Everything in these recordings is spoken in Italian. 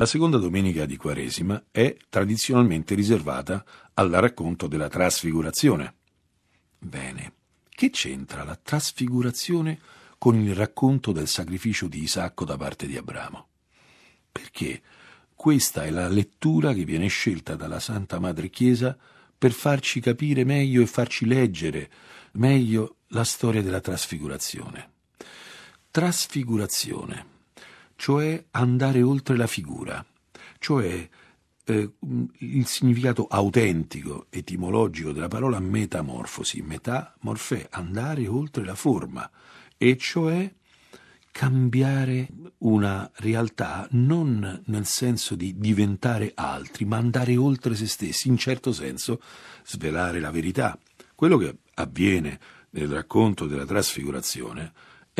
La seconda domenica di Quaresima è tradizionalmente riservata al racconto della trasfigurazione. Bene, che c'entra la trasfigurazione con il racconto del sacrificio di Isacco da parte di Abramo? Perché questa è la lettura che viene scelta dalla Santa Madre Chiesa per farci capire meglio e farci leggere meglio la storia della trasfigurazione. Trasfigurazione, cioè andare oltre la figura, cioè eh, il significato autentico, etimologico della parola metamorfosi, metamorfè, andare oltre la forma, e cioè cambiare una realtà non nel senso di diventare altri, ma andare oltre se stessi, in certo senso svelare la verità. Quello che avviene nel racconto della trasfigurazione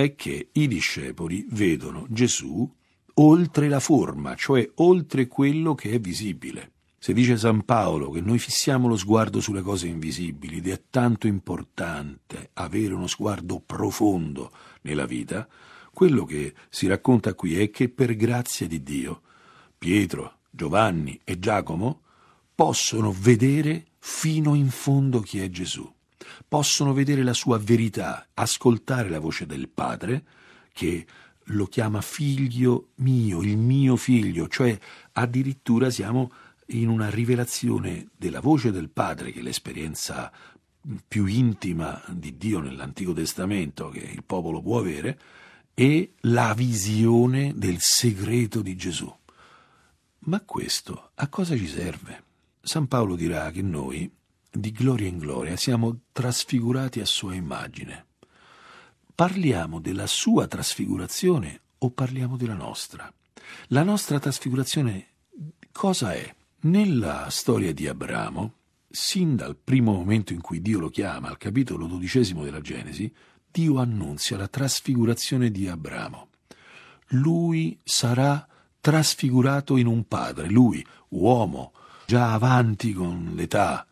è che i discepoli vedono Gesù oltre la forma, cioè oltre quello che è visibile. Se dice San Paolo che noi fissiamo lo sguardo sulle cose invisibili ed è tanto importante avere uno sguardo profondo nella vita, quello che si racconta qui è che per grazia di Dio Pietro, Giovanni e Giacomo possono vedere fino in fondo chi è Gesù possono vedere la sua verità, ascoltare la voce del Padre che lo chiama figlio mio, il mio figlio, cioè addirittura siamo in una rivelazione della voce del Padre, che è l'esperienza più intima di Dio nell'Antico Testamento che il popolo può avere, e la visione del segreto di Gesù. Ma questo a cosa ci serve? San Paolo dirà che noi di gloria in gloria, siamo trasfigurati a sua immagine. Parliamo della sua trasfigurazione o parliamo della nostra? La nostra trasfigurazione cosa è? Nella storia di Abramo, sin dal primo momento in cui Dio lo chiama, al capitolo dodicesimo della Genesi, Dio annunzia la trasfigurazione di Abramo. Lui sarà trasfigurato in un padre, lui, uomo, già avanti con l'età,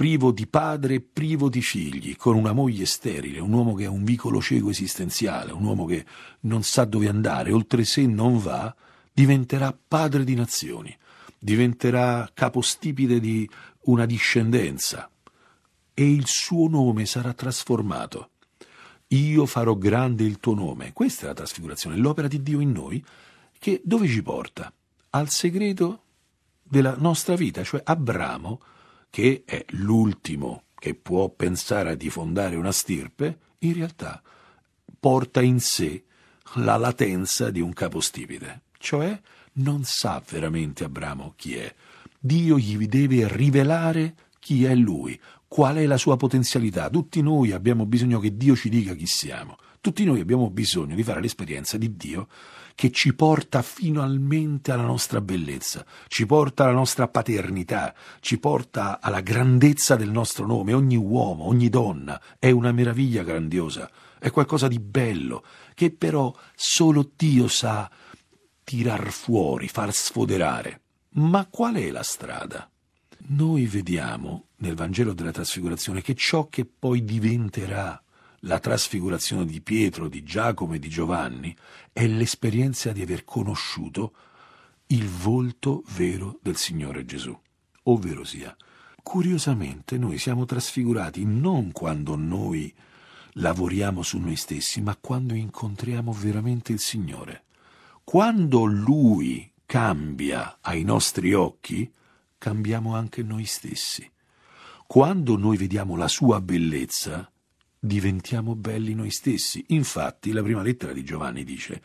privo di padre privo di figli, con una moglie sterile, un uomo che ha un vicolo cieco esistenziale, un uomo che non sa dove andare, oltre sé non va, diventerà padre di nazioni, diventerà capostipite di una discendenza e il suo nome sarà trasformato. Io farò grande il tuo nome. Questa è la trasfigurazione, l'opera di Dio in noi, che dove ci porta? Al segreto della nostra vita, cioè Abramo che è l'ultimo che può pensare di fondare una stirpe, in realtà porta in sé la latenza di un capostipite, cioè non sa veramente Abramo chi è. Dio gli deve rivelare chi è lui, qual è la sua potenzialità. Tutti noi abbiamo bisogno che Dio ci dica chi siamo. Tutti noi abbiamo bisogno di fare l'esperienza di Dio che ci porta finalmente alla nostra bellezza, ci porta alla nostra paternità, ci porta alla grandezza del nostro nome. Ogni uomo, ogni donna è una meraviglia grandiosa, è qualcosa di bello, che però solo Dio sa tirar fuori, far sfoderare. Ma qual è la strada? Noi vediamo nel Vangelo della Trasfigurazione che ciò che poi diventerà la trasfigurazione di Pietro, di Giacomo e di Giovanni è l'esperienza di aver conosciuto il volto vero del Signore Gesù. Ovvero sia, curiosamente noi siamo trasfigurati non quando noi lavoriamo su noi stessi, ma quando incontriamo veramente il Signore. Quando Lui cambia ai nostri occhi, cambiamo anche noi stessi. Quando noi vediamo la sua bellezza, diventiamo belli noi stessi. Infatti, la prima lettera di Giovanni dice: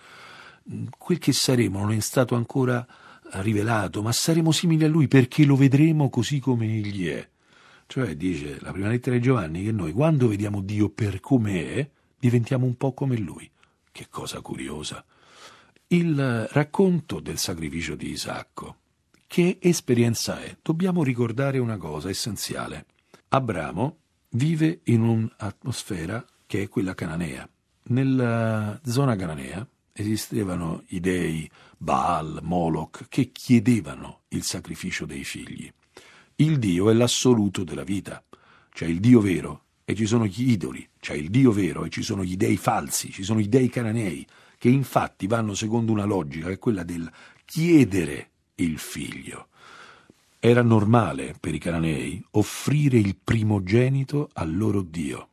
Quel che saremo non è stato ancora rivelato, ma saremo simili a lui perché lo vedremo così come egli è. Cioè, dice la prima lettera di Giovanni che noi, quando vediamo Dio per come è, diventiamo un po' come lui. Che cosa curiosa. Il racconto del sacrificio di Isacco. Che esperienza è? Dobbiamo ricordare una cosa essenziale. Abramo vive in un'atmosfera che è quella cananea. Nella zona cananea esistevano i dei Baal, Moloch, che chiedevano il sacrificio dei figli. Il Dio è l'assoluto della vita, c'è il Dio vero e ci sono gli idoli, c'è il Dio vero e ci sono gli dei falsi, ci sono i dei cananei, che infatti vanno secondo una logica che è quella del chiedere il figlio. Era normale per i cananei offrire il primogenito al loro Dio.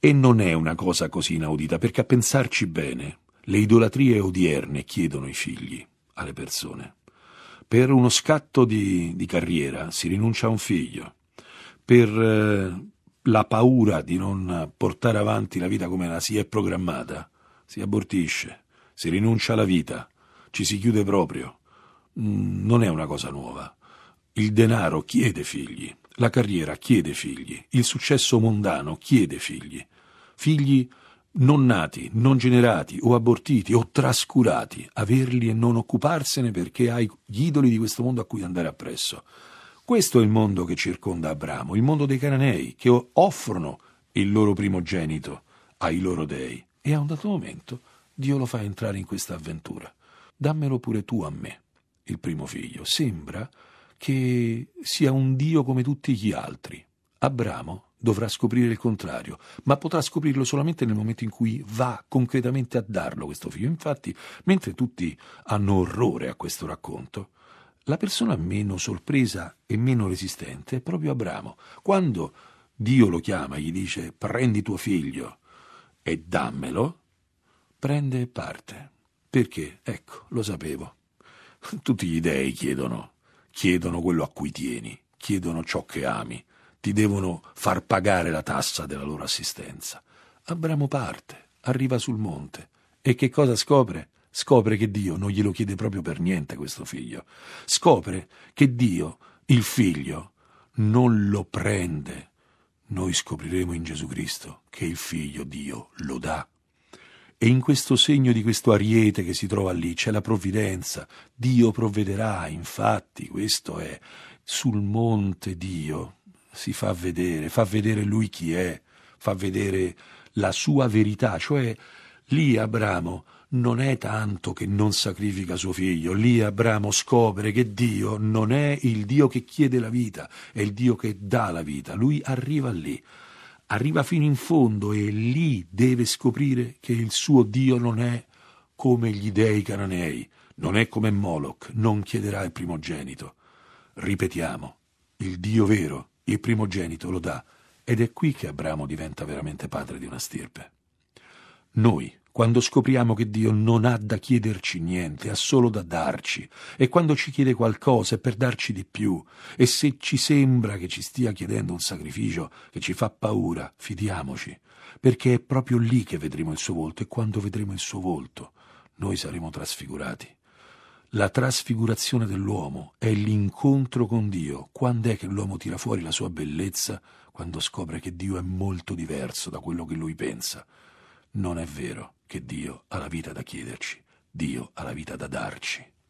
E non è una cosa così inaudita, perché a pensarci bene, le idolatrie odierne chiedono i figli alle persone. Per uno scatto di, di carriera si rinuncia a un figlio, per eh, la paura di non portare avanti la vita come la si è programmata, si abortisce, si rinuncia alla vita, ci si chiude proprio. Mm, non è una cosa nuova. Il denaro chiede figli, la carriera chiede figli, il successo mondano chiede figli. Figli non nati, non generati o abortiti o trascurati, averli e non occuparsene perché hai gli idoli di questo mondo a cui andare appresso. Questo è il mondo che circonda Abramo, il mondo dei cananei, che offrono il loro primogenito ai loro dei. E a un dato momento Dio lo fa entrare in questa avventura. Dammelo pure tu a me, il primo figlio. Sembra che sia un Dio come tutti gli altri. Abramo dovrà scoprire il contrario, ma potrà scoprirlo solamente nel momento in cui va concretamente a darlo questo figlio. Infatti, mentre tutti hanno orrore a questo racconto, la persona meno sorpresa e meno resistente è proprio Abramo. Quando Dio lo chiama e gli dice prendi tuo figlio e dammelo, prende parte. Perché? Ecco, lo sapevo. Tutti gli dei chiedono chiedono quello a cui tieni, chiedono ciò che ami, ti devono far pagare la tassa della loro assistenza. Abramo parte, arriva sul monte e che cosa scopre? Scopre che Dio non glielo chiede proprio per niente questo figlio. Scopre che Dio, il figlio, non lo prende. Noi scopriremo in Gesù Cristo che il figlio Dio lo dà. E in questo segno di questo ariete che si trova lì c'è la provvidenza. Dio provvederà, infatti, questo è sul monte Dio si fa vedere, fa vedere lui chi è, fa vedere la sua verità, cioè lì Abramo non è tanto che non sacrifica suo figlio, lì Abramo scopre che Dio non è il Dio che chiede la vita, è il Dio che dà la vita, lui arriva lì arriva fino in fondo e lì deve scoprire che il suo Dio non è come gli dei cananei, non è come Moloch, non chiederà il primogenito. Ripetiamo, il Dio vero, il primogenito lo dà, ed è qui che Abramo diventa veramente padre di una stirpe. Noi, quando scopriamo che Dio non ha da chiederci niente, ha solo da darci, e quando ci chiede qualcosa è per darci di più, e se ci sembra che ci stia chiedendo un sacrificio che ci fa paura, fidiamoci, perché è proprio lì che vedremo il suo volto, e quando vedremo il suo volto, noi saremo trasfigurati. La trasfigurazione dell'uomo è l'incontro con Dio. Quando è che l'uomo tira fuori la sua bellezza? Quando scopre che Dio è molto diverso da quello che lui pensa. Non è vero che Dio ha la vita da chiederci, Dio ha la vita da darci.